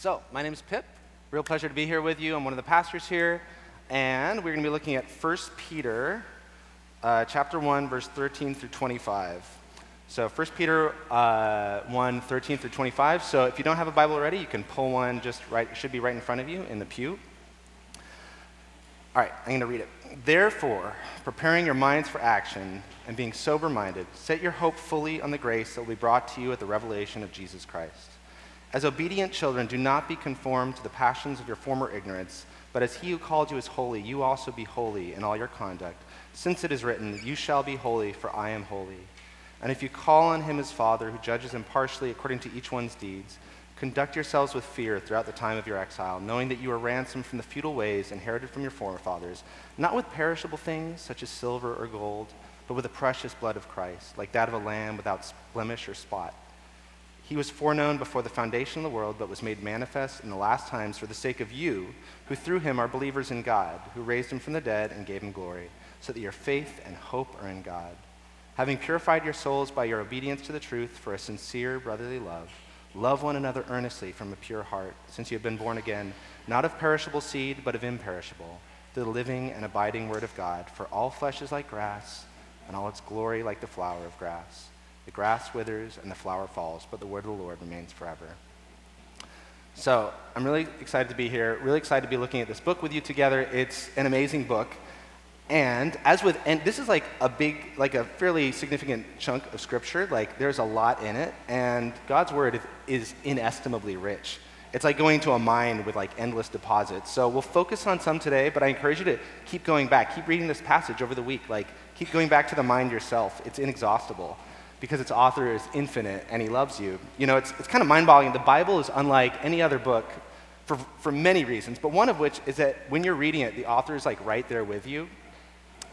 So, my name is Pip. Real pleasure to be here with you. I'm one of the pastors here, and we're going to be looking at 1 Peter uh, chapter 1, verse 13 through 25. So 1 Peter uh, 1, 13 through 25. So if you don't have a Bible already, you can pull one just right, it should be right in front of you in the pew. All right, I'm going to read it. Therefore, preparing your minds for action and being sober minded, set your hope fully on the grace that will be brought to you at the revelation of Jesus Christ. As obedient children, do not be conformed to the passions of your former ignorance, but as he who called you is holy, you also be holy in all your conduct, since it is written, You shall be holy, for I am holy. And if you call on him as Father, who judges impartially according to each one's deeds, conduct yourselves with fear throughout the time of your exile, knowing that you are ransomed from the futile ways inherited from your forefathers, not with perishable things such as silver or gold, but with the precious blood of Christ, like that of a lamb without blemish or spot. He was foreknown before the foundation of the world, but was made manifest in the last times for the sake of you, who through him are believers in God, who raised him from the dead and gave him glory, so that your faith and hope are in God. Having purified your souls by your obedience to the truth for a sincere brotherly love, love one another earnestly from a pure heart, since you have been born again, not of perishable seed, but of imperishable, through the living and abiding word of God. For all flesh is like grass, and all its glory like the flower of grass. The grass withers and the flower falls, but the word of the Lord remains forever. So I'm really excited to be here, really excited to be looking at this book with you together. It's an amazing book. And as with, and this is like a big, like a fairly significant chunk of scripture. Like there's a lot in it, and God's word is inestimably rich. It's like going to a mine with like endless deposits. So we'll focus on some today, but I encourage you to keep going back, keep reading this passage over the week. Like keep going back to the mind yourself. It's inexhaustible because its author is infinite and he loves you. You know, it's, it's kind of mind boggling. The Bible is unlike any other book for, for many reasons, but one of which is that when you're reading it, the author is like right there with you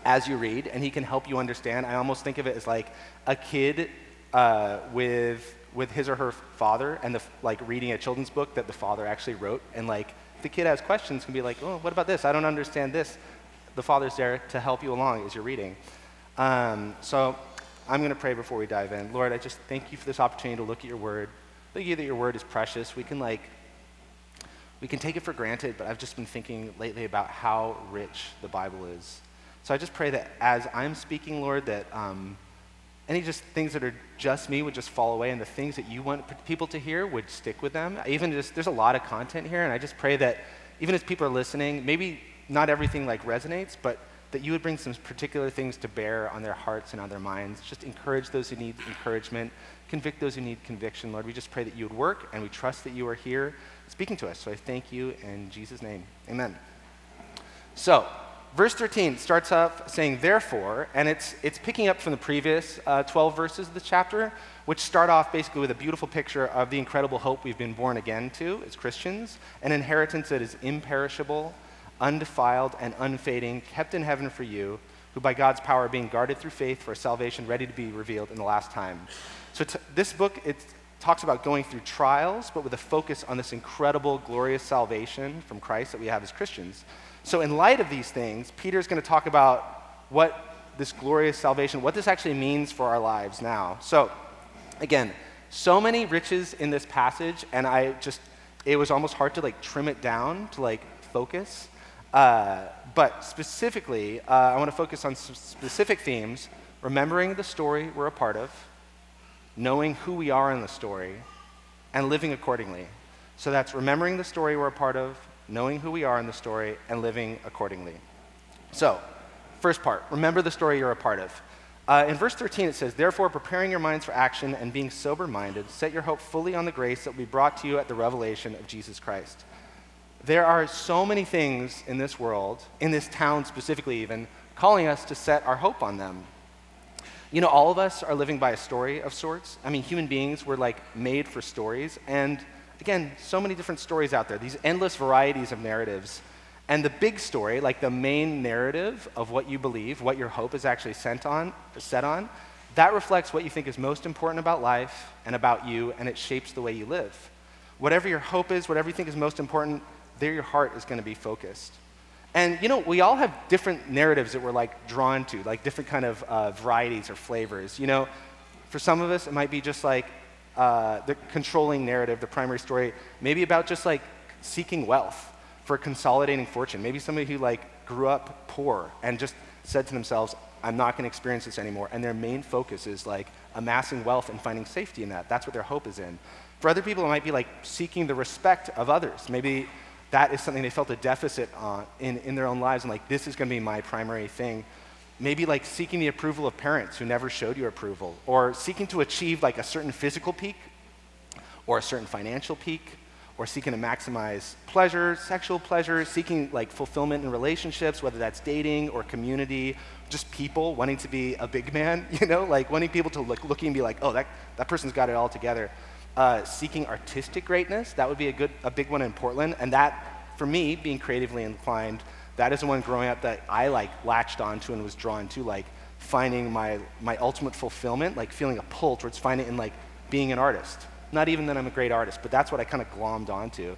as you read, and he can help you understand. I almost think of it as like a kid uh, with, with his or her father and the, like reading a children's book that the father actually wrote, and like the kid has questions, can be like, oh, what about this? I don't understand this. The father's there to help you along as you're reading. Um, so I'm going to pray before we dive in. Lord, I just thank you for this opportunity to look at your word. Thank you that your word is precious. We can like we can take it for granted, but I've just been thinking lately about how rich the Bible is. So I just pray that as I'm speaking, Lord, that um, any just things that are just me would just fall away, and the things that you want people to hear would stick with them. Even just there's a lot of content here, and I just pray that even as people are listening, maybe not everything like resonates, but that you would bring some particular things to bear on their hearts and on their minds. Just encourage those who need encouragement, convict those who need conviction. Lord, we just pray that you would work, and we trust that you are here speaking to us. So I thank you in Jesus' name. Amen. So, verse 13 starts off saying, therefore, and it's, it's picking up from the previous uh, 12 verses of the chapter, which start off basically with a beautiful picture of the incredible hope we've been born again to as Christians, an inheritance that is imperishable undefiled and unfading, kept in heaven for you, who by God's power are being guarded through faith for a salvation ready to be revealed in the last time. So t- this book, it talks about going through trials, but with a focus on this incredible, glorious salvation from Christ that we have as Christians. So in light of these things, Peter's going to talk about what this glorious salvation, what this actually means for our lives now. So again, so many riches in this passage, and I just, it was almost hard to like trim it down to like focus. Uh, but specifically, uh, I want to focus on some specific themes remembering the story we're a part of, knowing who we are in the story, and living accordingly. So that's remembering the story we're a part of, knowing who we are in the story, and living accordingly. So, first part remember the story you're a part of. Uh, in verse 13, it says, Therefore, preparing your minds for action and being sober minded, set your hope fully on the grace that will be brought to you at the revelation of Jesus Christ. There are so many things in this world, in this town specifically, even, calling us to set our hope on them. You know, all of us are living by a story of sorts. I mean, human beings were like made for stories. And again, so many different stories out there, these endless varieties of narratives. And the big story, like the main narrative of what you believe, what your hope is actually sent on, set on, that reflects what you think is most important about life and about you, and it shapes the way you live. Whatever your hope is, whatever you think is most important, there your heart is going to be focused. And you know, we all have different narratives that we're like drawn to, like different kind of uh, varieties or flavors. You know, for some of us, it might be just like uh, the controlling narrative, the primary story, maybe about just like seeking wealth for consolidating fortune. Maybe somebody who like grew up poor and just said to themselves, I'm not going to experience this anymore. And their main focus is like amassing wealth and finding safety in that. That's what their hope is in. For other people, it might be like seeking the respect of others. Maybe that is something they felt a deficit on in, in their own lives, and like, this is going to be my primary thing. Maybe like seeking the approval of parents who never showed you approval, or seeking to achieve like a certain physical peak, or a certain financial peak, or seeking to maximize pleasure, sexual pleasure, seeking like fulfillment in relationships, whether that's dating or community, just people wanting to be a big man, you know, like wanting people to look, looking and be like, oh, that, that person's got it all together. Uh, seeking artistic greatness, that would be a good, a big one in Portland. And that, for me, being creatively inclined, that is the one growing up that I like latched onto and was drawn to, like finding my, my ultimate fulfillment, like feeling a pull towards finding it in like being an artist. Not even that I'm a great artist, but that's what I kind of glommed onto.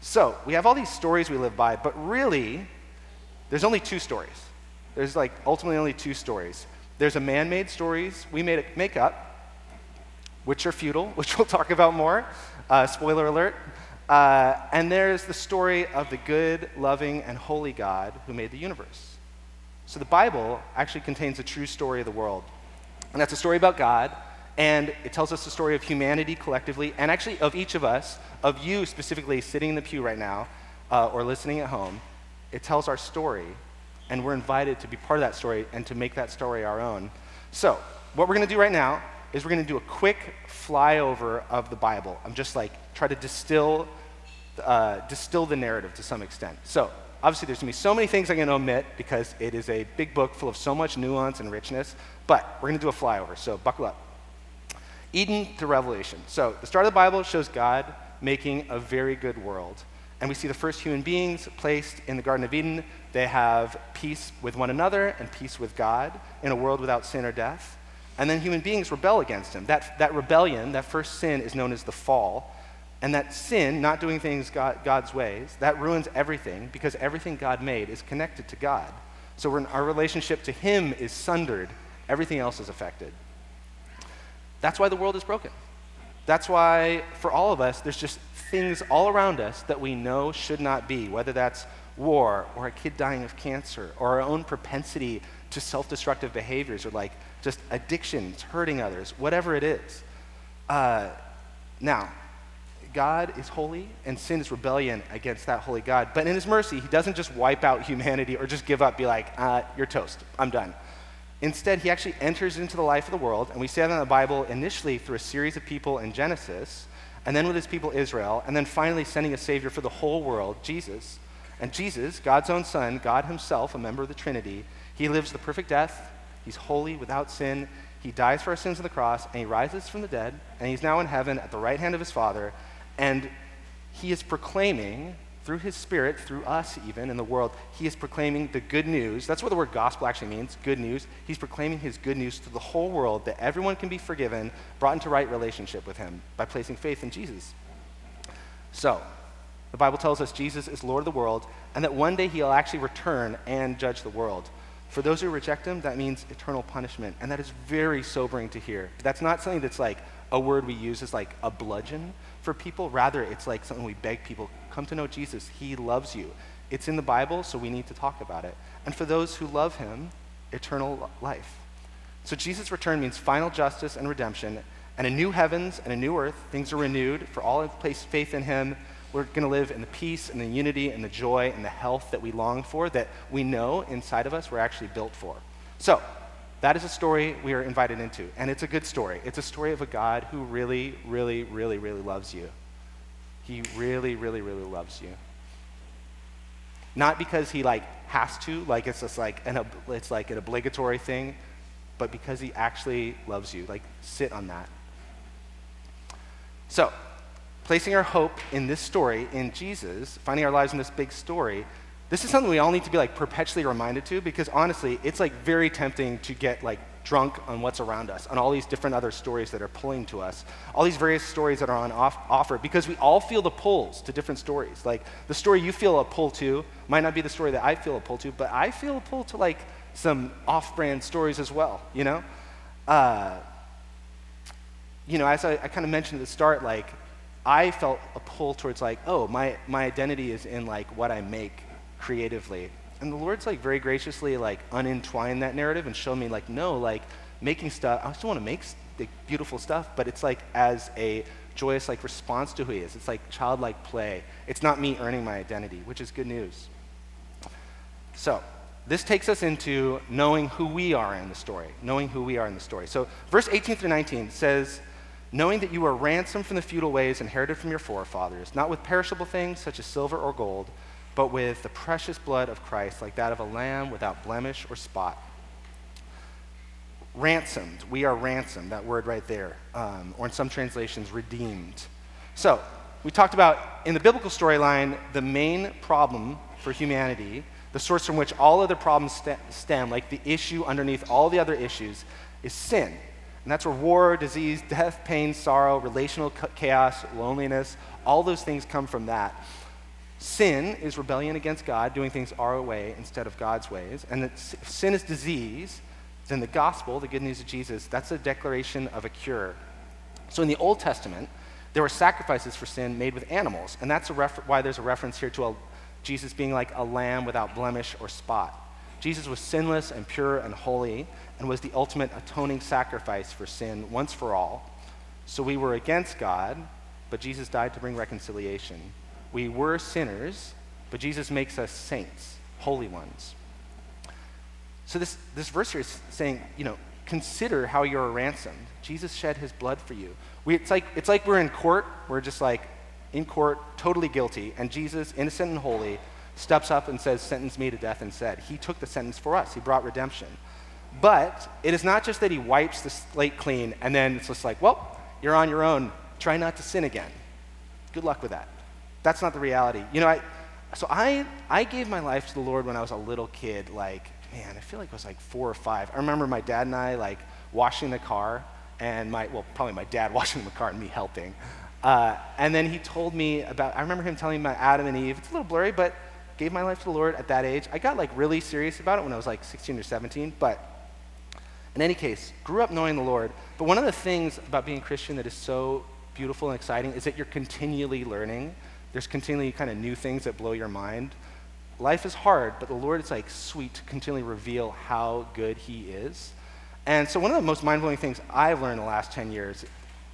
So we have all these stories we live by, but really, there's only two stories. There's like ultimately only two stories. There's a man-made stories we made, make up, which are futile, which we'll talk about more. Uh, spoiler alert. Uh, and there's the story of the good, loving, and holy God who made the universe. So the Bible actually contains a true story of the world. And that's a story about God, and it tells us the story of humanity collectively, and actually of each of us, of you specifically sitting in the pew right now uh, or listening at home. It tells our story, and we're invited to be part of that story and to make that story our own. So, what we're going to do right now is we're going to do a quick flyover of the Bible. I'm just like try to distill, uh, distill the narrative to some extent. So obviously there's going to be so many things I'm going to omit because it is a big book full of so much nuance and richness. But we're going to do a flyover. So buckle up. Eden to Revelation. So the start of the Bible shows God making a very good world. And we see the first human beings placed in the Garden of Eden. They have peace with one another and peace with God in a world without sin or death. And then human beings rebel against him. That, that rebellion, that first sin, is known as the fall. And that sin, not doing things God, God's ways, that ruins everything because everything God made is connected to God. So when our relationship to Him is sundered, everything else is affected. That's why the world is broken. That's why, for all of us, there's just things all around us that we know should not be, whether that's war or a kid dying of cancer or our own propensity to self destructive behaviors or like just addictions, hurting others, whatever it is. Uh, now, God is holy, and sin is rebellion against that holy God. But in His mercy, He doesn't just wipe out humanity or just give up, be like, uh, you're toast, I'm done. Instead, He actually enters into the life of the world, and we see that in the Bible initially through a series of people in Genesis, and then with His people Israel, and then finally sending a Savior for the whole world, Jesus. And Jesus, God's own Son, God Himself, a member of the Trinity, He lives the perfect death, He's holy, without sin. He dies for our sins on the cross, and he rises from the dead, and he's now in heaven at the right hand of his Father. And he is proclaiming, through his Spirit, through us even in the world, he is proclaiming the good news. That's what the word gospel actually means good news. He's proclaiming his good news to the whole world that everyone can be forgiven, brought into right relationship with him by placing faith in Jesus. So, the Bible tells us Jesus is Lord of the world, and that one day he'll actually return and judge the world. For those who reject him, that means eternal punishment. And that is very sobering to hear. That's not something that's like a word we use as like a bludgeon for people. Rather, it's like something we beg people come to know Jesus. He loves you. It's in the Bible, so we need to talk about it. And for those who love him, eternal life. So Jesus' return means final justice and redemption, and a new heavens and a new earth. Things are renewed for all who place faith in him we're going to live in the peace and the unity and the joy and the health that we long for, that we know inside of us we're actually built for. So, that is a story we are invited into. And it's a good story. It's a story of a God who really, really, really, really loves you. He really, really, really loves you. Not because he like has to, like it's just like an it's like an obligatory thing, but because he actually loves you. Like sit on that. So, placing our hope in this story, in Jesus, finding our lives in this big story, this is something we all need to be like perpetually reminded to because honestly, it's like very tempting to get like drunk on what's around us, on all these different other stories that are pulling to us, all these various stories that are on off- offer, because we all feel the pulls to different stories. Like the story you feel a pull to might not be the story that I feel a pull to, but I feel a pull to like some off brand stories as well, you know? Uh, you know, as I, I kind of mentioned at the start, like, I felt a pull towards, like, oh, my, my identity is in, like, what I make creatively. And the Lord's, like, very graciously, like, unentwined that narrative and showed me, like, no, like, making stuff, I still want to make like, beautiful stuff, but it's, like, as a joyous, like, response to who He is. It's, like, childlike play. It's not me earning my identity, which is good news. So, this takes us into knowing who we are in the story, knowing who we are in the story. So, verse 18 through 19 says, knowing that you were ransomed from the futile ways inherited from your forefathers, not with perishable things such as silver or gold, but with the precious blood of Christ, like that of a lamb without blemish or spot. Ransomed. We are ransomed, that word right there. Um, or in some translations, redeemed. So, we talked about in the biblical storyline, the main problem for humanity, the source from which all other problems st- stem, like the issue underneath all the other issues, is sin. And that's where war, disease, death, pain, sorrow, relational chaos, loneliness, all those things come from that. Sin is rebellion against God, doing things our way instead of God's ways. And that if sin is disease, then the gospel, the good news of Jesus, that's a declaration of a cure. So in the Old Testament, there were sacrifices for sin made with animals. And that's why there's a reference here to a, Jesus being like a lamb without blemish or spot. Jesus was sinless and pure and holy and was the ultimate atoning sacrifice for sin once for all. So we were against God, but Jesus died to bring reconciliation. We were sinners, but Jesus makes us saints, holy ones. So this, this verse here is saying, you know, consider how you're ransomed. Jesus shed his blood for you. We, it's, like, it's like we're in court. We're just like in court, totally guilty, and Jesus, innocent and holy, steps up and says, Sentence me to death instead. He took the sentence for us, he brought redemption. But it is not just that he wipes the slate clean and then it's just like, Well, you're on your own. Try not to sin again. Good luck with that. That's not the reality. You know, I, so I, I gave my life to the Lord when I was a little kid, like, man, I feel like I was like four or five. I remember my dad and I, like, washing the car, and my, well, probably my dad washing the car and me helping. Uh, and then he told me about, I remember him telling me about Adam and Eve. It's a little blurry, but gave my life to the Lord at that age. I got like really serious about it when I was like 16 or 17, but in any case, grew up knowing the Lord. But one of the things about being Christian that is so beautiful and exciting is that you're continually learning. There's continually kind of new things that blow your mind. Life is hard, but the Lord is like sweet to continually reveal how good He is. And so, one of the most mind blowing things I've learned in the last 10 years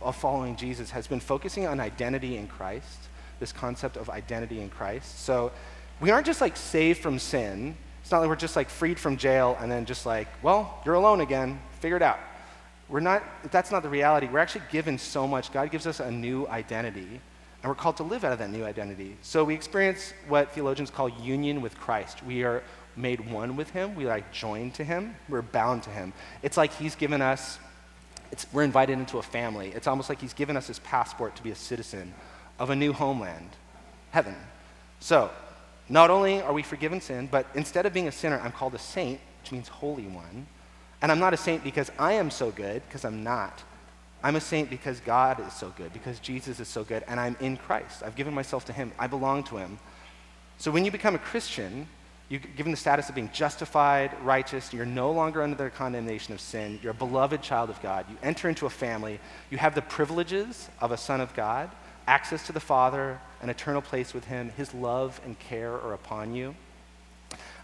of following Jesus has been focusing on identity in Christ, this concept of identity in Christ. So, we aren't just like saved from sin. It's not like we're just like freed from jail and then just like, well, you're alone again, figure it out. We're not, that's not the reality. We're actually given so much. God gives us a new identity, and we're called to live out of that new identity. So we experience what theologians call union with Christ. We are made one with Him, we like joined to Him, we're bound to Him. It's like He's given us, we're invited into a family. It's almost like He's given us His passport to be a citizen of a new homeland, heaven. So not only are we forgiven sin, but instead of being a sinner, I'm called a saint, which means holy one. And I'm not a saint because I am so good, because I'm not. I'm a saint because God is so good, because Jesus is so good, and I'm in Christ. I've given myself to Him. I belong to Him. So when you become a Christian, you're given the status of being justified, righteous. You're no longer under the condemnation of sin. You're a beloved child of God. You enter into a family. You have the privileges of a son of God access to the Father, an eternal place with Him. His love and care are upon you.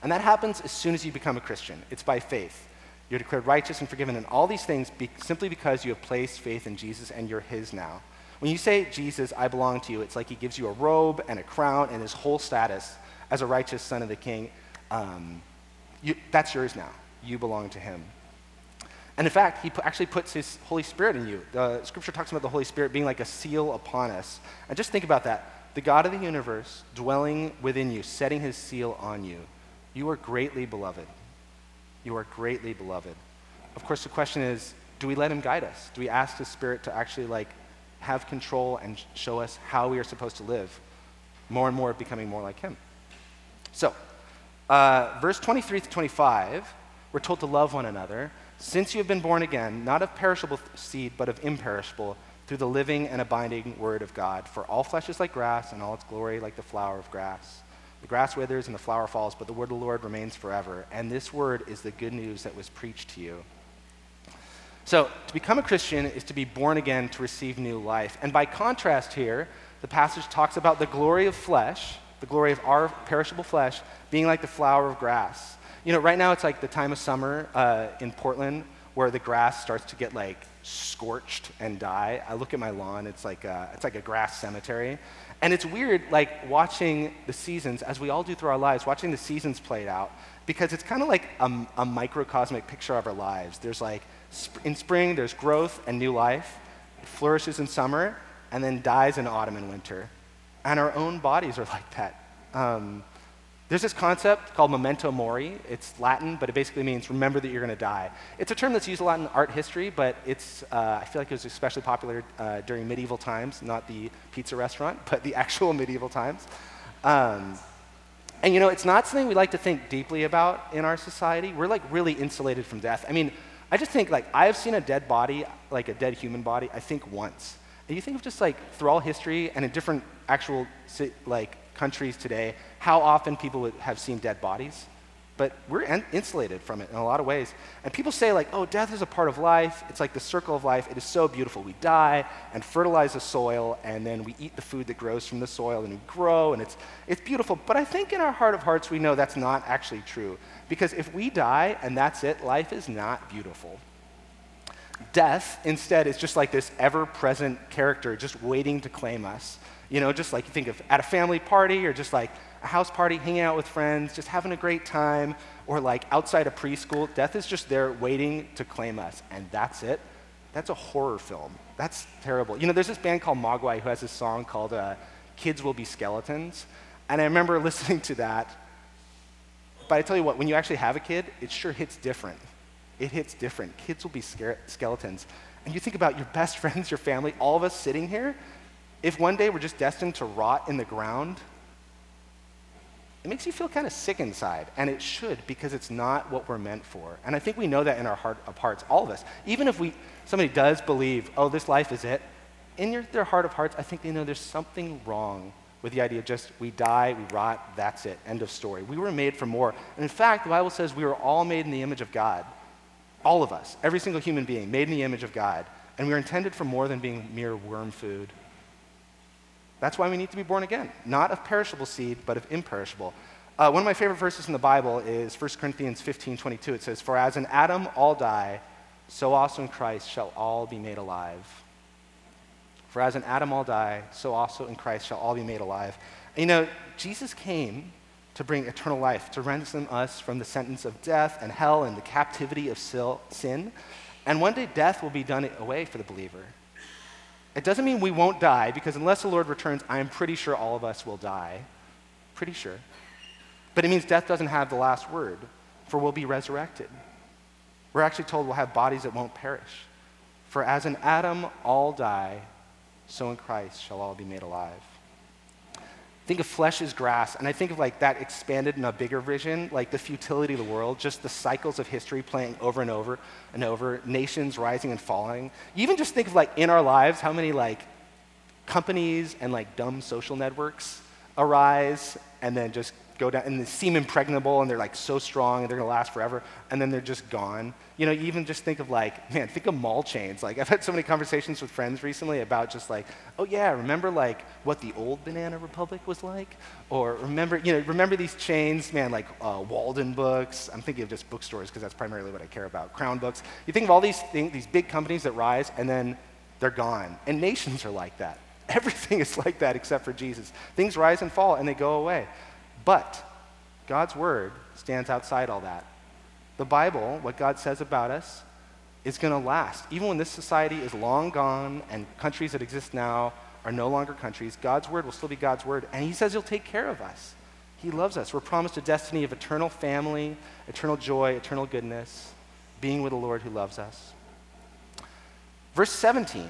And that happens as soon as you become a Christian. It's by faith. You're declared righteous and forgiven in all these things be- simply because you have placed faith in Jesus and you're His now. When you say, Jesus, I belong to you, it's like He gives you a robe and a crown and His whole status as a righteous son of the King. Um, you, that's yours now. You belong to Him. And in fact, he actually puts his Holy Spirit in you. The scripture talks about the Holy Spirit being like a seal upon us. And just think about that. The God of the universe dwelling within you, setting his seal on you. You are greatly beloved. You are greatly beloved. Of course, the question is do we let him guide us? Do we ask the spirit to actually like have control and show us how we are supposed to live? More and more becoming more like him. So, uh, verse 23 to 25, we're told to love one another since you have been born again, not of perishable seed, but of imperishable, through the living and abiding word of God. For all flesh is like grass, and all its glory like the flower of grass. The grass withers and the flower falls, but the word of the Lord remains forever. And this word is the good news that was preached to you. So, to become a Christian is to be born again to receive new life. And by contrast, here, the passage talks about the glory of flesh, the glory of our perishable flesh, being like the flower of grass. You know, right now it's like the time of summer uh, in Portland where the grass starts to get like scorched and die. I look at my lawn, it's like a, it's like a grass cemetery. And it's weird, like watching the seasons, as we all do through our lives, watching the seasons played out, because it's kind of like a, a, microcosmic picture of our lives. There's like, sp- in spring, there's growth and new life. It flourishes in summer and then dies in autumn and winter. And our own bodies are like that. Um, there's this concept called memento mori. It's Latin, but it basically means remember that you're going to die. It's a term that's used a lot in art history, but it's, uh, I feel like it was especially popular uh, during medieval times, not the pizza restaurant, but the actual medieval times. Um, and you know, it's not something we like to think deeply about in our society. We're like really insulated from death. I mean, I just think like I've seen a dead body, like a dead human body, I think once. And you think of just like through all history and in different actual like countries today, how often people have seen dead bodies. But we're in- insulated from it in a lot of ways. And people say, like, oh, death is a part of life. It's like the circle of life. It is so beautiful. We die and fertilize the soil, and then we eat the food that grows from the soil, and we grow, and it's, it's beautiful. But I think in our heart of hearts, we know that's not actually true. Because if we die and that's it, life is not beautiful. Death, instead, is just like this ever present character just waiting to claim us. You know, just like you think of at a family party or just like a house party, hanging out with friends, just having a great time, or like outside a preschool. Death is just there waiting to claim us, and that's it. That's a horror film. That's terrible. You know, there's this band called Mogwai who has this song called uh, Kids Will Be Skeletons. And I remember listening to that. But I tell you what, when you actually have a kid, it sure hits different. It hits different. Kids will be skeletons. And you think about your best friends, your family, all of us sitting here, if one day we're just destined to rot in the ground, it makes you feel kind of sick inside, and it should because it's not what we're meant for. And I think we know that in our heart of hearts, all of us. Even if we, somebody does believe, oh, this life is it, in your, their heart of hearts, I think they know there's something wrong with the idea of just we die, we rot, that's it, end of story. We were made for more. And in fact, the Bible says we were all made in the image of God. All of us, every single human being, made in the image of God. And we are intended for more than being mere worm food that's why we need to be born again, not of perishable seed, but of imperishable. Uh, one of my favorite verses in the Bible is 1 Corinthians 15 22. It says, For as in Adam all die, so also in Christ shall all be made alive. For as in Adam all die, so also in Christ shall all be made alive. You know, Jesus came to bring eternal life, to ransom us from the sentence of death and hell and the captivity of sin. And one day death will be done away for the believer. It doesn't mean we won't die, because unless the Lord returns, I'm pretty sure all of us will die. Pretty sure. But it means death doesn't have the last word, for we'll be resurrected. We're actually told we'll have bodies that won't perish. For as in Adam all die, so in Christ shall all be made alive think of flesh as grass, and I think of like that expanded in a bigger vision, like the futility of the world, just the cycles of history playing over and over and over, nations rising and falling. You even just think of like in our lives how many like companies and like dumb social networks arise and then just go down and they seem impregnable and they're like so strong and they're going to last forever and then they're just gone. You know you even just think of like man think of mall chains. Like i've had so many conversations with friends recently about just like oh yeah remember like what the old banana republic was like? Or remember you know remember these chains man like uh, walden books? I'm thinking of just bookstores because that's primarily what i care about crown books. You think of all these things these big companies that rise and then they're gone. And nations are like that. Everything is like that except for jesus. Things rise and fall and they go away but God's word stands outside all that. The Bible, what God says about us, is going to last. Even when this society is long gone and countries that exist now are no longer countries, God's word will still be God's word. And He says He'll take care of us. He loves us. We're promised a destiny of eternal family, eternal joy, eternal goodness, being with the Lord who loves us. Verse 17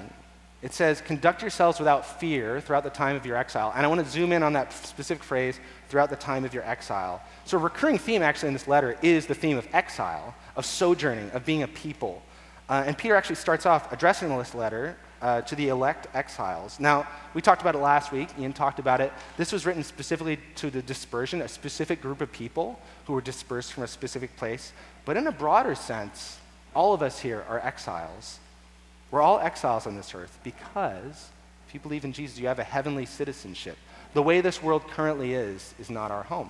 it says, conduct yourselves without fear throughout the time of your exile. And I want to zoom in on that specific phrase, throughout the time of your exile. So, a recurring theme actually in this letter is the theme of exile, of sojourning, of being a people. Uh, and Peter actually starts off addressing this letter uh, to the elect exiles. Now, we talked about it last week. Ian talked about it. This was written specifically to the dispersion, a specific group of people who were dispersed from a specific place. But in a broader sense, all of us here are exiles. We're all exiles on this earth because if you believe in Jesus, you have a heavenly citizenship. The way this world currently is is not our home.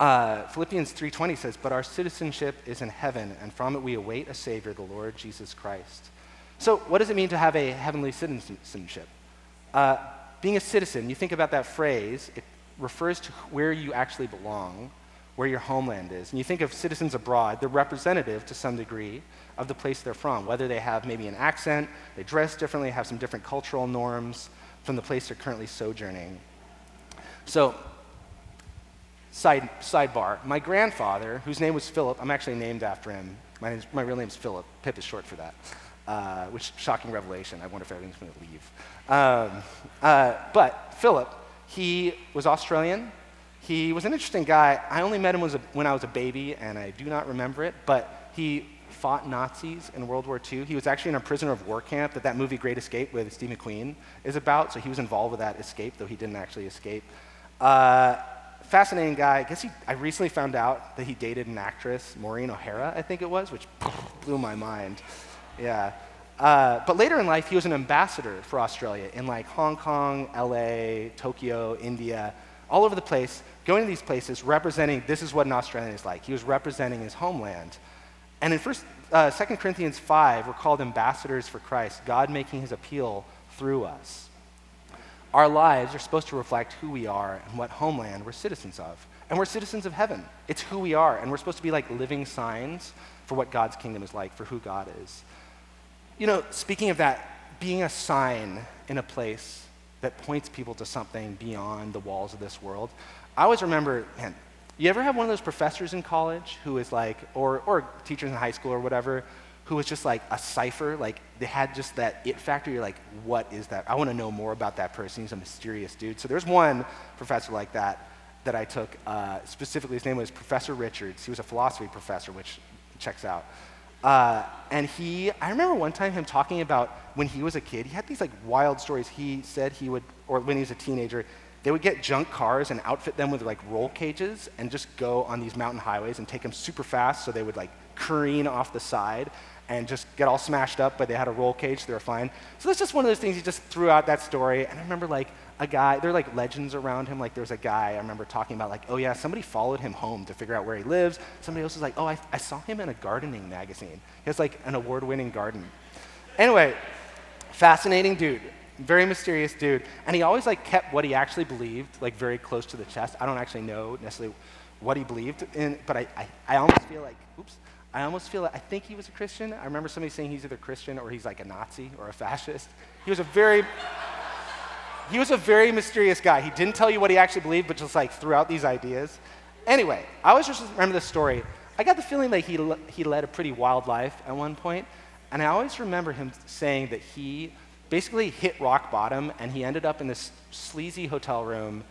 Uh, Philippians 3:20 says, "But our citizenship is in heaven, and from it we await a Savior, the Lord Jesus Christ." So, what does it mean to have a heavenly citizenship? Uh, being a citizen, you think about that phrase, it refers to where you actually belong, where your homeland is. And you think of citizens abroad, they're representative to some degree of the place they're from, whether they have maybe an accent, they dress differently, have some different cultural norms from the place they're currently sojourning. So, side, sidebar my grandfather, whose name was Philip, I'm actually named after him. My, my real name is Philip. Pip is short for that uh, which shocking revelation. I wonder if everything's going to leave. Um, uh, but Philip, he was Australian. He was an interesting guy. I only met him a, when I was a baby, and I do not remember it. But he fought Nazis in World War II. He was actually in a prisoner of war camp that that movie Great Escape with Steve McQueen is about. So he was involved with that escape, though he didn't actually escape. Uh, fascinating guy. I guess he, I recently found out that he dated an actress, Maureen O'Hara, I think it was, which blew my mind. Yeah. Uh, but later in life, he was an ambassador for Australia in like Hong Kong, LA, Tokyo, India, all over the place, going to these places representing this is what an Australian is like. He was representing his homeland. And in first, uh, 2 Corinthians 5, we're called ambassadors for Christ, God making his appeal through us. Our lives are supposed to reflect who we are and what homeland we're citizens of. And we're citizens of heaven. It's who we are. And we're supposed to be like living signs for what God's kingdom is like, for who God is. You know, speaking of that, being a sign in a place that points people to something beyond the walls of this world, I always remember, man, you ever have one of those professors in college who is like, or, or teachers in high school or whatever, who was just like a cipher, like they had just that it factor. You're like, what is that? I want to know more about that person. He's a mysterious dude. So there's one professor like that that I took uh, specifically. His name was Professor Richards. He was a philosophy professor, which checks out. Uh, and he, I remember one time him talking about when he was a kid, he had these like wild stories. He said he would, or when he was a teenager, they would get junk cars and outfit them with like roll cages and just go on these mountain highways and take them super fast so they would like careen off the side and just get all smashed up, but they had a roll cage, so they were fine. So that's just one of those things he just threw out that story. And I remember like a guy, there are like legends around him. Like there's a guy I remember talking about, like, oh yeah, somebody followed him home to figure out where he lives. Somebody else was like, oh, I, I saw him in a gardening magazine. He has like an award winning garden. Anyway, fascinating dude, very mysterious dude. And he always like kept what he actually believed, like very close to the chest. I don't actually know necessarily what he believed in, but I, I, I almost feel like, oops, I almost feel like I think he was a Christian. I remember somebody saying he's either Christian or he's like a Nazi or a fascist. He was a very he was a very mysterious guy. He didn't tell you what he actually believed, but just like threw out these ideas. Anyway, I always just remember this story. I got the feeling that he, he led a pretty wild life at one point. and I always remember him saying that he basically hit rock bottom and he ended up in this sleazy hotel room,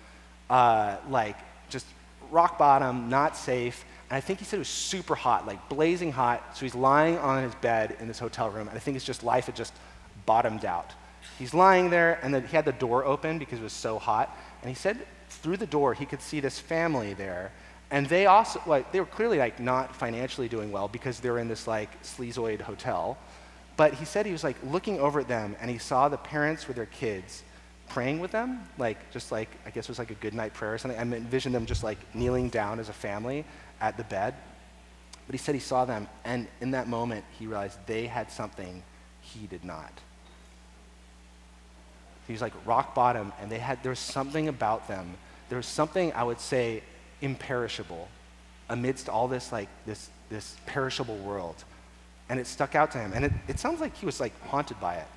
uh, like just rock bottom, not safe. And I think he said it was super hot, like blazing hot. So he's lying on his bed in this hotel room, and I think it's just life had just bottomed out. He's lying there, and then he had the door open because it was so hot. And he said through the door he could see this family there. And they also, like, they were clearly like not financially doing well because they were in this like sleazoid hotel. But he said he was like looking over at them and he saw the parents with their kids praying with them, like just like I guess it was like a good night prayer or something. I envisioned them just like kneeling down as a family at the bed. But he said he saw them, and in that moment he realized they had something he did not. He was like rock bottom, and they had, there was something about them. There was something, I would say, imperishable amidst all this, like, this, this perishable world. And it stuck out to him. And it, it sounds like he was, like, haunted by it.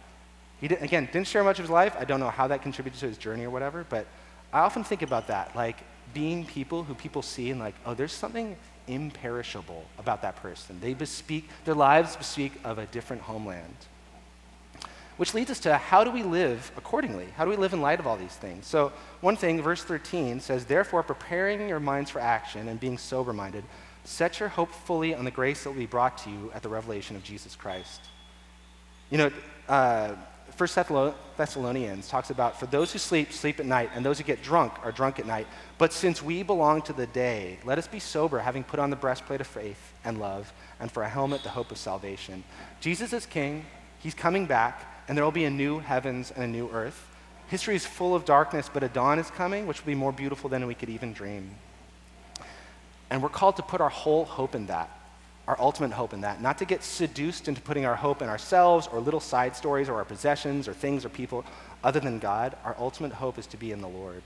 He didn't. again, didn't share much of his life. I don't know how that contributed to his journey or whatever, but I often think about that, like being people who people see and like, oh, there's something imperishable about that person. They bespeak, their lives bespeak of a different homeland. Which leads us to how do we live accordingly? How do we live in light of all these things? So, one thing, verse 13 says, Therefore, preparing your minds for action and being sober minded, set your hope fully on the grace that will be brought to you at the revelation of Jesus Christ. You know, uh, Thessalonians talks about for those who sleep, sleep at night, and those who get drunk are drunk at night. But since we belong to the day, let us be sober, having put on the breastplate of faith and love, and for a helmet, the hope of salvation. Jesus is king, he's coming back, and there will be a new heavens and a new earth. History is full of darkness, but a dawn is coming, which will be more beautiful than we could even dream. And we're called to put our whole hope in that our ultimate hope in that, not to get seduced into putting our hope in ourselves or little side stories or our possessions or things or people other than God. Our ultimate hope is to be in the Lord.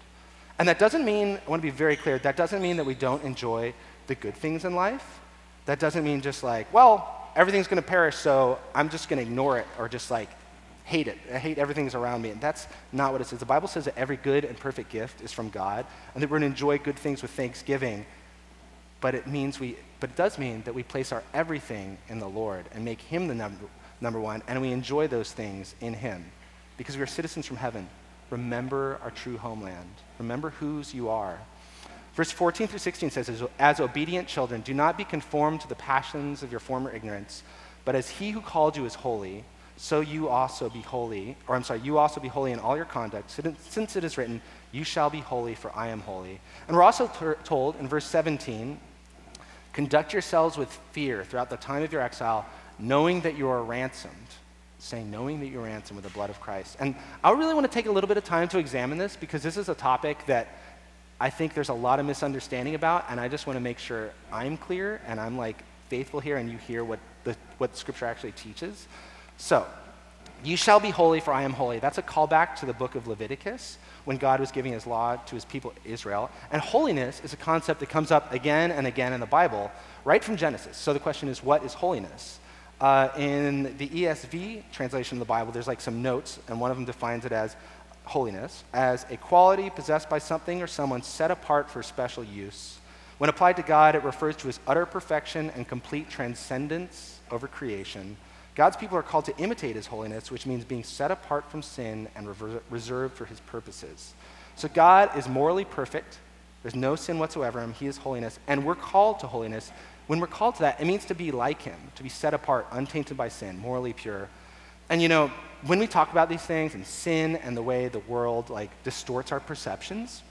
And that doesn't mean, I want to be very clear, that doesn't mean that we don't enjoy the good things in life. That doesn't mean just like, well, everything's going to perish, so I'm just going to ignore it or just like hate it. I hate everything that's around me. And that's not what it says. The Bible says that every good and perfect gift is from God and that we're going to enjoy good things with thanksgiving. But it means we but it does mean that we place our everything in the Lord and make Him the number, number one, and we enjoy those things in Him because we are citizens from heaven. Remember our true homeland. Remember whose you are. Verse 14 through 16 says, as, as obedient children, do not be conformed to the passions of your former ignorance, but as He who called you is holy, so you also be holy, or I'm sorry, you also be holy in all your conduct, since it is written, You shall be holy, for I am holy. And we're also t- told in verse 17, Conduct yourselves with fear throughout the time of your exile, knowing that you are ransomed. Saying, knowing that you're ransomed with the blood of Christ. And I really want to take a little bit of time to examine this because this is a topic that I think there's a lot of misunderstanding about, and I just want to make sure I'm clear and I'm like faithful here and you hear what, the, what Scripture actually teaches. So, you shall be holy, for I am holy. That's a callback to the book of Leviticus when God was giving his law to his people Israel. And holiness is a concept that comes up again and again in the Bible, right from Genesis. So the question is, what is holiness? Uh, in the ESV translation of the Bible, there's like some notes, and one of them defines it as holiness as a quality possessed by something or someone set apart for special use. When applied to God, it refers to his utter perfection and complete transcendence over creation God's people are called to imitate his holiness, which means being set apart from sin and reserved for his purposes. So God is morally perfect. There's no sin whatsoever in him. He is holiness. And we're called to holiness. When we're called to that, it means to be like him, to be set apart, untainted by sin, morally pure. And you know, when we talk about these things and sin and the way the world like distorts our perceptions,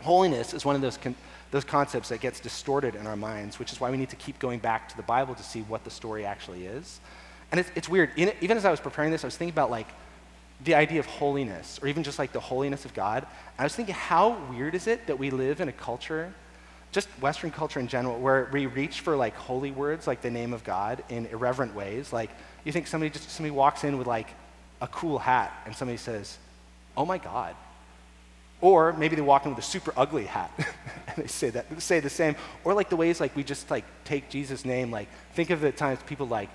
holiness is one of those, con- those concepts that gets distorted in our minds, which is why we need to keep going back to the Bible to see what the story actually is. And it's, it's weird. Even as I was preparing this, I was thinking about like the idea of holiness, or even just like the holiness of God. I was thinking, how weird is it that we live in a culture, just Western culture in general, where we reach for like holy words like the name of God in irreverent ways. Like you think somebody just somebody walks in with like a cool hat, and somebody says, "Oh my God." Or maybe they walk in with a super ugly hat and they say that say the same. Or like the ways like we just like take Jesus' name, like think of the times people like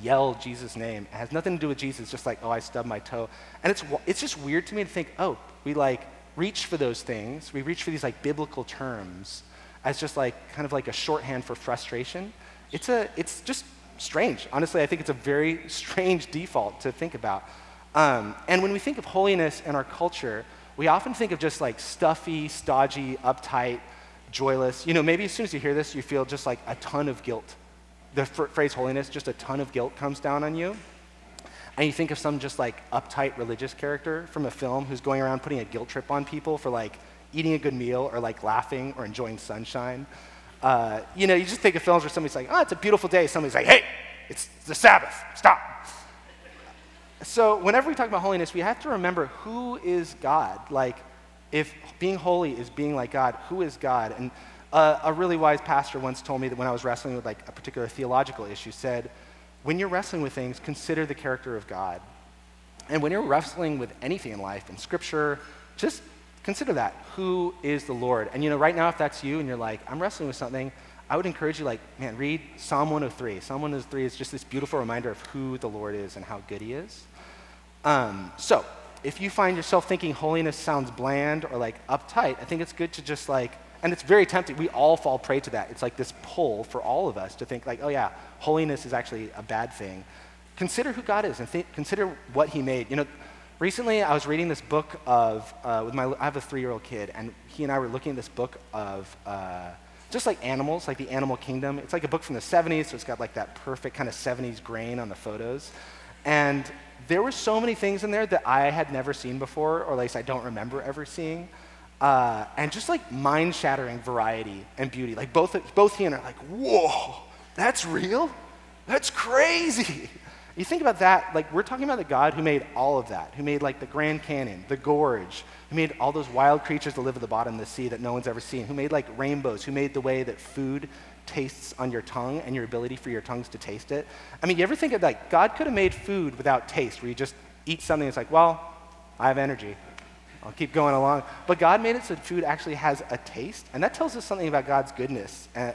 yell Jesus' name. It has nothing to do with Jesus, just like, oh, I stubbed my toe. And it's, it's just weird to me to think, oh, we like reach for those things. We reach for these like biblical terms as just like kind of like a shorthand for frustration. It's, a, it's just strange. Honestly, I think it's a very strange default to think about. Um, and when we think of holiness in our culture, we often think of just like stuffy, stodgy, uptight, joyless. You know, maybe as soon as you hear this, you feel just like a ton of guilt the phrase holiness, just a ton of guilt comes down on you. And you think of some just like uptight religious character from a film who's going around putting a guilt trip on people for like eating a good meal or like laughing or enjoying sunshine. Uh, you know, you just think of films where somebody's like, oh, it's a beautiful day. Somebody's like, hey, it's the Sabbath, stop. So whenever we talk about holiness, we have to remember who is God. Like, if being holy is being like God, who is God? And uh, a really wise pastor once told me that when I was wrestling with like a particular theological issue, said, when you're wrestling with things, consider the character of God. And when you're wrestling with anything in life, in scripture, just consider that. Who is the Lord? And you know, right now, if that's you and you're like, I'm wrestling with something, I would encourage you, like, man, read Psalm 103. Psalm 103 is just this beautiful reminder of who the Lord is and how good he is. Um, so, if you find yourself thinking holiness sounds bland or like uptight, I think it's good to just like and it's very tempting. We all fall prey to that. It's like this pull for all of us to think, like, oh, yeah, holiness is actually a bad thing. Consider who God is and think, consider what He made. You know, recently I was reading this book of, uh, with my, I have a three year old kid, and he and I were looking at this book of uh, just like animals, like the animal kingdom. It's like a book from the 70s, so it's got like that perfect kind of 70s grain on the photos. And there were so many things in there that I had never seen before, or at least I don't remember ever seeing. Uh, and just like mind shattering variety and beauty. Like both, both he and I are like, whoa, that's real? That's crazy. You think about that, like we're talking about the God who made all of that, who made like the Grand Canyon, the gorge, who made all those wild creatures that live at the bottom of the sea that no one's ever seen, who made like rainbows, who made the way that food tastes on your tongue and your ability for your tongues to taste it. I mean, you ever think of like God could have made food without taste, where you just eat something it's like, well, I have energy. I'll keep going along. But God made it so food actually has a taste, and that tells us something about God's goodness. And,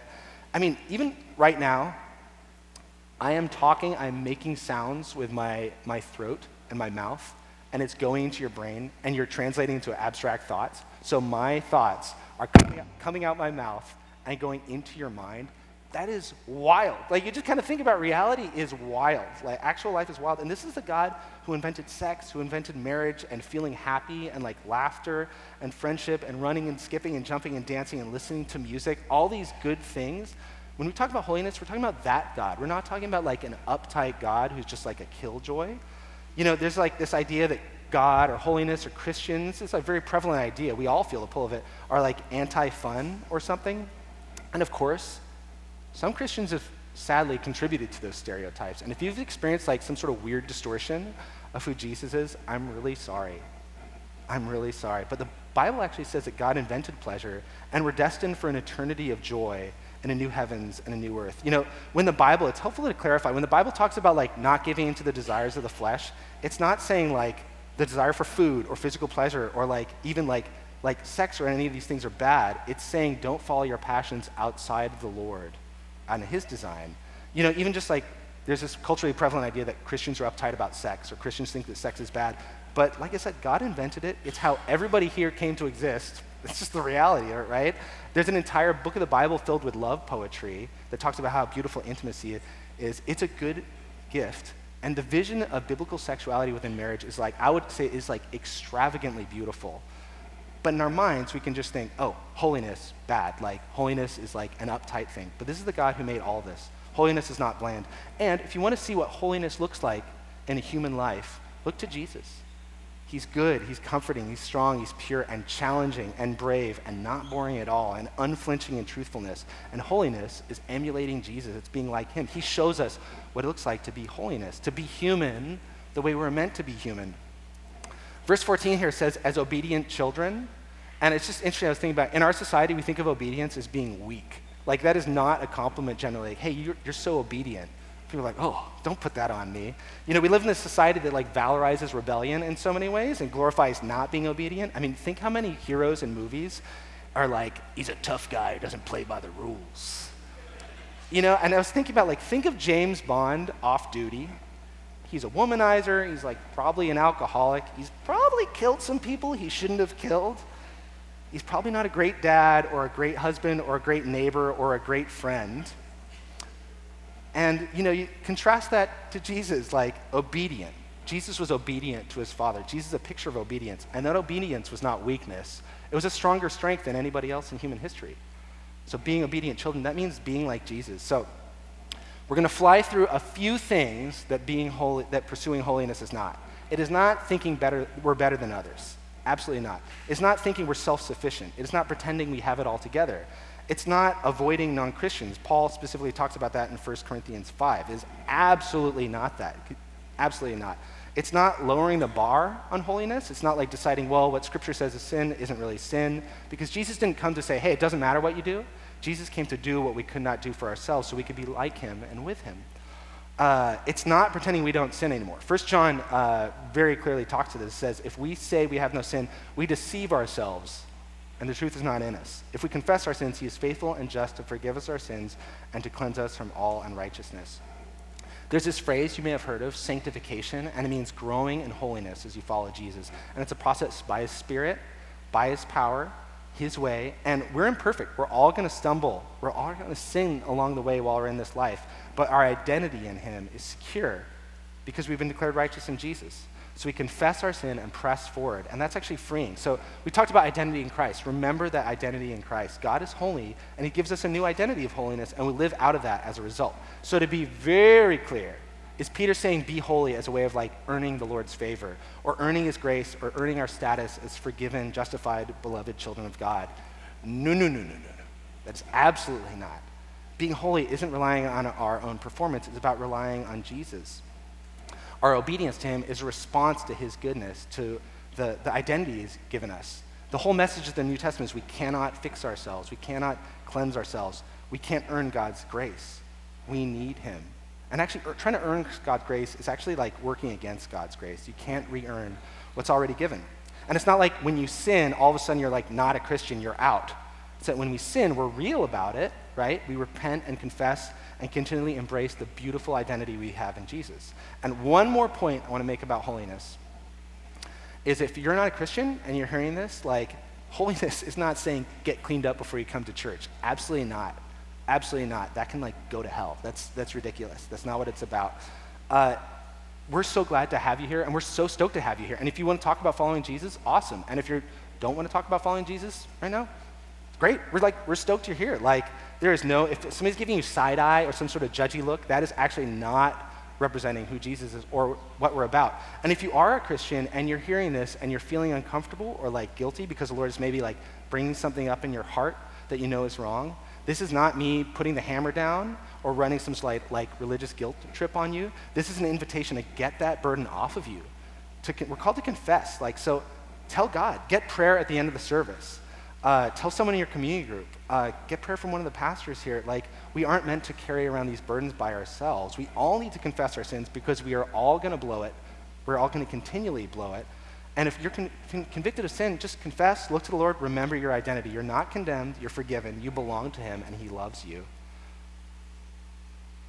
I mean, even right now, I am talking, I'm making sounds with my, my throat and my mouth, and it's going into your brain, and you're translating into abstract thoughts. So my thoughts are coming out, coming out my mouth and going into your mind. That is wild. Like, you just kind of think about reality is wild. Like, actual life is wild. And this is the God who invented sex, who invented marriage and feeling happy and like laughter and friendship and running and skipping and jumping and dancing and listening to music, all these good things when we talk about holiness, we're talking about that God. We're not talking about like an uptight God who's just like a killjoy. You know, there's like this idea that God or holiness or Christians, it's a very prevalent idea. We all feel the pull of it, are like anti fun or something. And of course, some Christians have sadly contributed to those stereotypes. And if you've experienced like some sort of weird distortion of who Jesus is, I'm really sorry. I'm really sorry. But the Bible actually says that God invented pleasure and we're destined for an eternity of joy and a new heavens and a new earth. You know, when the Bible, it's helpful to clarify, when the Bible talks about like not giving into the desires of the flesh, it's not saying like the desire for food or physical pleasure or like even like like sex or any of these things are bad. It's saying don't follow your passions outside of the Lord and his design. You know, even just like there's this culturally prevalent idea that Christians are uptight about sex or Christians think that sex is bad. But like I said, God invented it. It's how everybody here came to exist. It's just the reality, right? There's an entire book of the Bible filled with love poetry that talks about how beautiful intimacy is. It's a good gift. And the vision of biblical sexuality within marriage is like, I would say, is like extravagantly beautiful. But in our minds, we can just think, oh, holiness, bad. Like, holiness is like an uptight thing. But this is the God who made all this. Holiness is not bland. And if you want to see what holiness looks like in a human life, look to Jesus. He's good, he's comforting, he's strong, he's pure and challenging and brave and not boring at all and unflinching in truthfulness. And holiness is emulating Jesus, it's being like him. He shows us what it looks like to be holiness, to be human the way we're meant to be human. Verse 14 here says, as obedient children. And it's just interesting, I was thinking about in our society, we think of obedience as being weak. Like, that is not a compliment generally. Like, hey, you're, you're so obedient. People are like, oh, don't put that on me. You know, we live in a society that like valorizes rebellion in so many ways and glorifies not being obedient. I mean, think how many heroes in movies are like, he's a tough guy who doesn't play by the rules. You know, and I was thinking about like, think of James Bond off duty. He's a womanizer. He's like probably an alcoholic. He's probably killed some people he shouldn't have killed. He's probably not a great dad or a great husband or a great neighbor or a great friend. And, you know, you contrast that to Jesus, like obedient. Jesus was obedient to his Father. Jesus is a picture of obedience. And that obedience was not weakness, it was a stronger strength than anybody else in human history. So, being obedient children, that means being like Jesus. So, we're going to fly through a few things that being holy, that pursuing holiness is not. It is not thinking better, we're better than others. Absolutely not. It's not thinking we're self sufficient. It is not pretending we have it all together. It's not avoiding non Christians. Paul specifically talks about that in 1 Corinthians 5. It is absolutely not that. Absolutely not. It's not lowering the bar on holiness. It's not like deciding, well, what Scripture says is sin isn't really sin, because Jesus didn't come to say, hey, it doesn't matter what you do. Jesus came to do what we could not do for ourselves so we could be like him and with him. Uh, it's not pretending we don't sin anymore. First John uh, very clearly talks to this. Says, if we say we have no sin, we deceive ourselves and the truth is not in us. If we confess our sins, he is faithful and just to forgive us our sins and to cleanse us from all unrighteousness. There's this phrase you may have heard of, sanctification, and it means growing in holiness as you follow Jesus. And it's a process by his spirit, by his power, his way, and we're imperfect. We're all going to stumble. We're all going to sin along the way while we're in this life. But our identity in him is secure because we've been declared righteous in Jesus. So we confess our sin and press forward. And that's actually freeing. So we talked about identity in Christ. Remember that identity in Christ. God is holy, and He gives us a new identity of holiness, and we live out of that as a result. So to be very clear, Is Peter saying be holy as a way of like earning the Lord's favor or earning his grace or earning our status as forgiven, justified, beloved children of God? No, no, no, no, no, no. That's absolutely not. Being holy isn't relying on our own performance, it's about relying on Jesus. Our obedience to him is a response to his goodness, to the, the identity he's given us. The whole message of the New Testament is we cannot fix ourselves, we cannot cleanse ourselves, we can't earn God's grace. We need him. And actually, er, trying to earn God's grace is actually like working against God's grace. You can't re earn what's already given. And it's not like when you sin, all of a sudden you're like not a Christian, you're out. It's that when we sin, we're real about it, right? We repent and confess and continually embrace the beautiful identity we have in Jesus. And one more point I want to make about holiness is if you're not a Christian and you're hearing this, like, holiness is not saying get cleaned up before you come to church. Absolutely not. Absolutely not. That can like go to hell. That's that's ridiculous. That's not what it's about. Uh, we're so glad to have you here, and we're so stoked to have you here. And if you want to talk about following Jesus, awesome. And if you don't want to talk about following Jesus right now, great. We're like we're stoked you're here. Like there is no if somebody's giving you side eye or some sort of judgy look, that is actually not representing who Jesus is or what we're about. And if you are a Christian and you're hearing this and you're feeling uncomfortable or like guilty because the Lord is maybe like bringing something up in your heart that you know is wrong, this is not me putting the hammer down or running some slight like religious guilt trip on you. This is an invitation to get that burden off of you. To, we're called to confess. Like so, tell God. Get prayer at the end of the service. Uh, tell someone in your community group. Uh, get prayer from one of the pastors here. Like we aren't meant to carry around these burdens by ourselves. We all need to confess our sins because we are all going to blow it. We're all going to continually blow it. And if you're con- con- convicted of sin, just confess, look to the Lord, remember your identity. You're not condemned, you're forgiven, you belong to Him, and He loves you.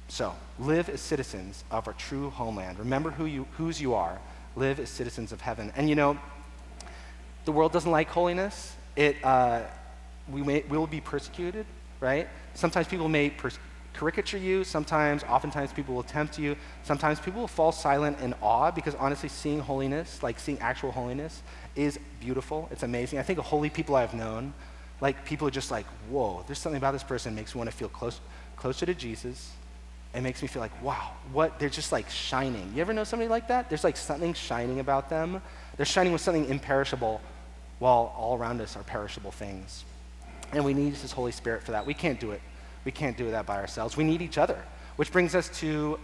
So, live as citizens of our true homeland. Remember who you, whose you are. Live as citizens of heaven. And you know, the world doesn't like holiness. It, uh, we may, will be persecuted, right? Sometimes people may pers- caricature you. Sometimes, oftentimes, people will tempt you. Sometimes people will fall silent in awe because honestly, seeing holiness, like seeing actual holiness, is beautiful. It's amazing. I think of holy people I've known, like people are just like, whoa, there's something about this person that makes me want to feel close, closer to Jesus. It makes me feel like, wow, what? They're just like shining. You ever know somebody like that? There's like something shining about them. They're shining with something imperishable while all around us are perishable things. And we need His Holy Spirit for that. We can't do it we can't do that by ourselves. We need each other, which brings us to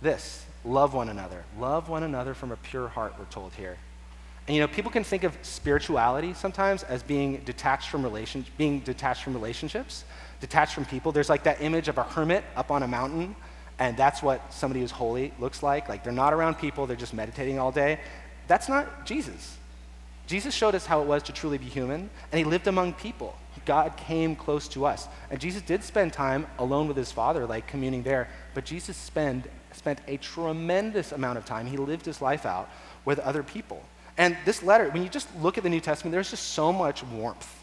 this love one another. Love one another from a pure heart, we're told here. And you know, people can think of spirituality sometimes as being detached from relation, being detached from relationships, detached from people. There's like that image of a hermit up on a mountain, and that's what somebody who's holy looks like. Like they're not around people, they're just meditating all day. That's not Jesus. Jesus showed us how it was to truly be human, and he lived among people. God came close to us. And Jesus did spend time alone with his Father, like communing there, but Jesus spend, spent a tremendous amount of time. He lived his life out with other people. And this letter, when you just look at the New Testament, there's just so much warmth.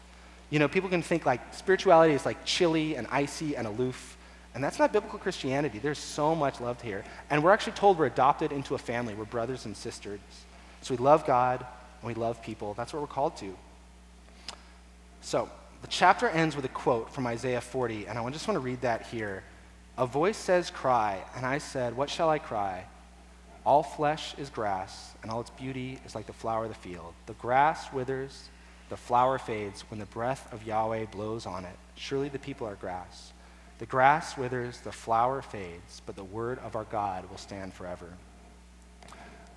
You know, people can think like spirituality is like chilly and icy and aloof. And that's not biblical Christianity. There's so much love here. And we're actually told we're adopted into a family. We're brothers and sisters. So we love God and we love people. That's what we're called to. So, the chapter ends with a quote from Isaiah 40, and I just want to read that here. A voice says, Cry, and I said, What shall I cry? All flesh is grass, and all its beauty is like the flower of the field. The grass withers, the flower fades when the breath of Yahweh blows on it. Surely the people are grass. The grass withers, the flower fades, but the word of our God will stand forever.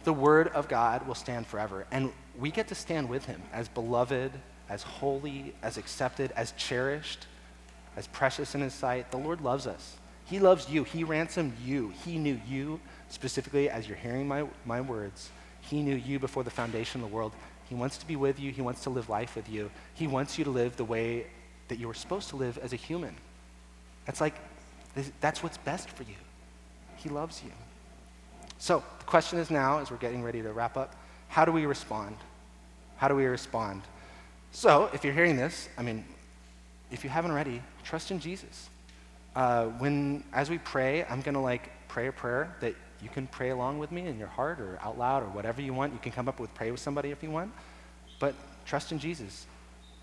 The word of God will stand forever, and we get to stand with him as beloved as holy, as accepted, as cherished, as precious in His sight. The Lord loves us. He loves you. He ransomed you. He knew you specifically as you're hearing my, my words. He knew you before the foundation of the world. He wants to be with you. He wants to live life with you. He wants you to live the way that you were supposed to live as a human. That's like, that's what's best for you. He loves you. So the question is now, as we're getting ready to wrap up, how do we respond? How do we respond? So, if you're hearing this, I mean, if you haven't already, trust in Jesus. Uh, when, as we pray, I'm going to like pray a prayer that you can pray along with me in your heart or out loud or whatever you want. You can come up with pray with somebody if you want. But trust in Jesus.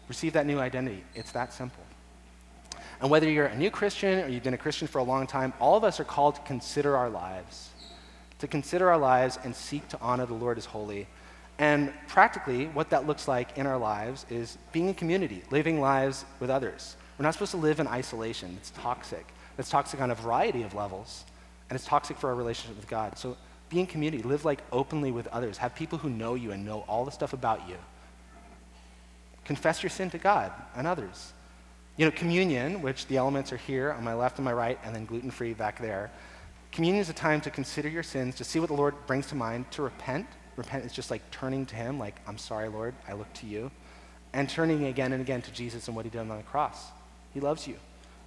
Receive that new identity. It's that simple. And whether you're a new Christian or you've been a Christian for a long time, all of us are called to consider our lives. to consider our lives and seek to honor the Lord as holy. And practically, what that looks like in our lives is being in community, living lives with others. We're not supposed to live in isolation, it's toxic. It's toxic on a variety of levels, and it's toxic for our relationship with God. So be in community, live like openly with others, have people who know you and know all the stuff about you. Confess your sin to God and others. You know, communion, which the elements are here on my left and my right, and then gluten free back there. Communion is a time to consider your sins, to see what the Lord brings to mind, to repent. Repent is just like turning to Him, like, I'm sorry, Lord, I look to you. And turning again and again to Jesus and what He did on the cross. He loves you.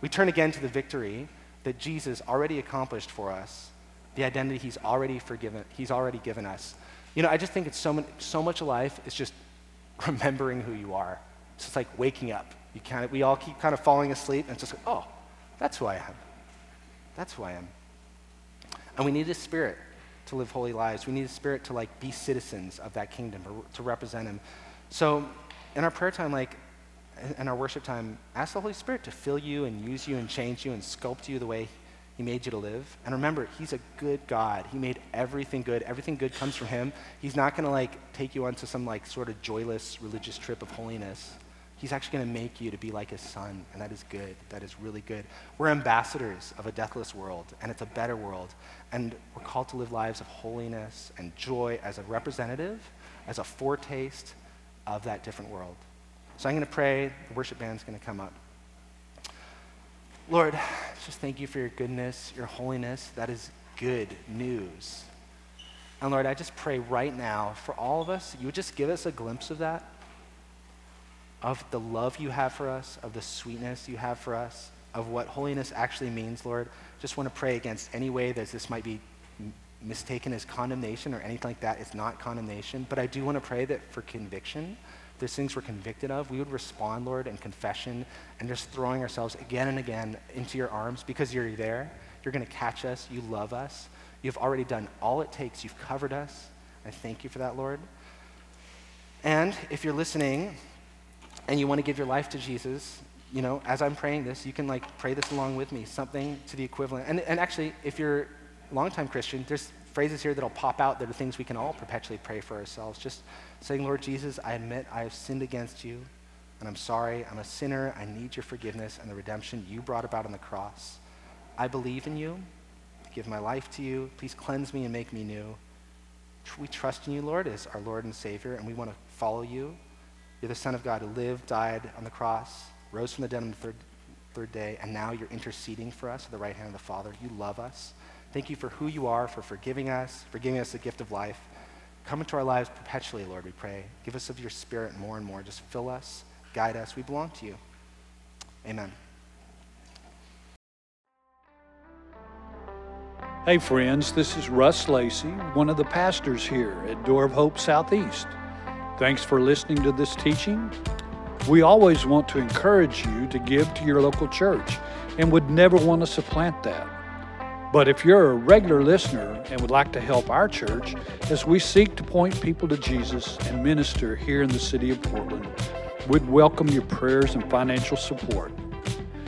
We turn again to the victory that Jesus already accomplished for us, the identity He's already forgiven, He's already given us. You know, I just think it's so, so much of life is just remembering who you are. It's just like waking up. You kind of, we all keep kind of falling asleep, and it's just like, oh, that's who I am. That's who I am. And we need a spirit to live holy lives. We need a spirit to like be citizens of that kingdom or to represent him. So in our prayer time, like in our worship time, ask the Holy Spirit to fill you and use you and change you and sculpt you the way he made you to live. And remember, he's a good God. He made everything good. Everything good comes from him. He's not going to like take you onto some like sort of joyless religious trip of holiness. He's actually going to make you to be like his son, and that is good. That is really good. We're ambassadors of a deathless world, and it's a better world. And we're called to live lives of holiness and joy as a representative, as a foretaste of that different world. So I'm going to pray. The worship band's going to come up. Lord, just thank you for your goodness, your holiness. That is good news. And Lord, I just pray right now for all of us, you would just give us a glimpse of that, of the love you have for us, of the sweetness you have for us, of what holiness actually means, Lord. Just want to pray against any way that this might be mistaken as condemnation or anything like that. It's not condemnation. But I do want to pray that for conviction, there's things we're convicted of, we would respond, Lord, in confession and just throwing ourselves again and again into your arms because you're there. You're going to catch us. You love us. You've already done all it takes. You've covered us. I thank you for that, Lord. And if you're listening and you want to give your life to Jesus, you know, as I'm praying this, you can like pray this along with me, something to the equivalent. And, and actually, if you're a longtime Christian, there's phrases here that'll pop out that are things we can all perpetually pray for ourselves. Just saying, Lord Jesus, I admit I have sinned against you, and I'm sorry. I'm a sinner. I need your forgiveness and the redemption you brought about on the cross. I believe in you. I give my life to you. Please cleanse me and make me new. We trust in you, Lord, as our Lord and Savior, and we want to follow you. You're the Son of God who lived, died on the cross, rose from the dead on the third, third day, and now you're interceding for us at the right hand of the Father. You love us. Thank you for who you are, for forgiving us, for giving us the gift of life. Come into our lives perpetually, Lord, we pray. Give us of your spirit more and more. Just fill us, guide us. We belong to you. Amen. Hey, friends, this is Russ Lacey, one of the pastors here at Door of Hope Southeast. Thanks for listening to this teaching. We always want to encourage you to give to your local church and would never want to supplant that. But if you're a regular listener and would like to help our church as we seek to point people to Jesus and minister here in the city of Portland, we'd welcome your prayers and financial support.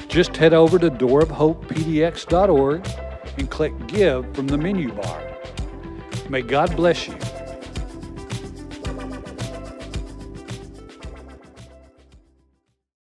Just head over to doorofhopepdx.org and click Give from the menu bar. May God bless you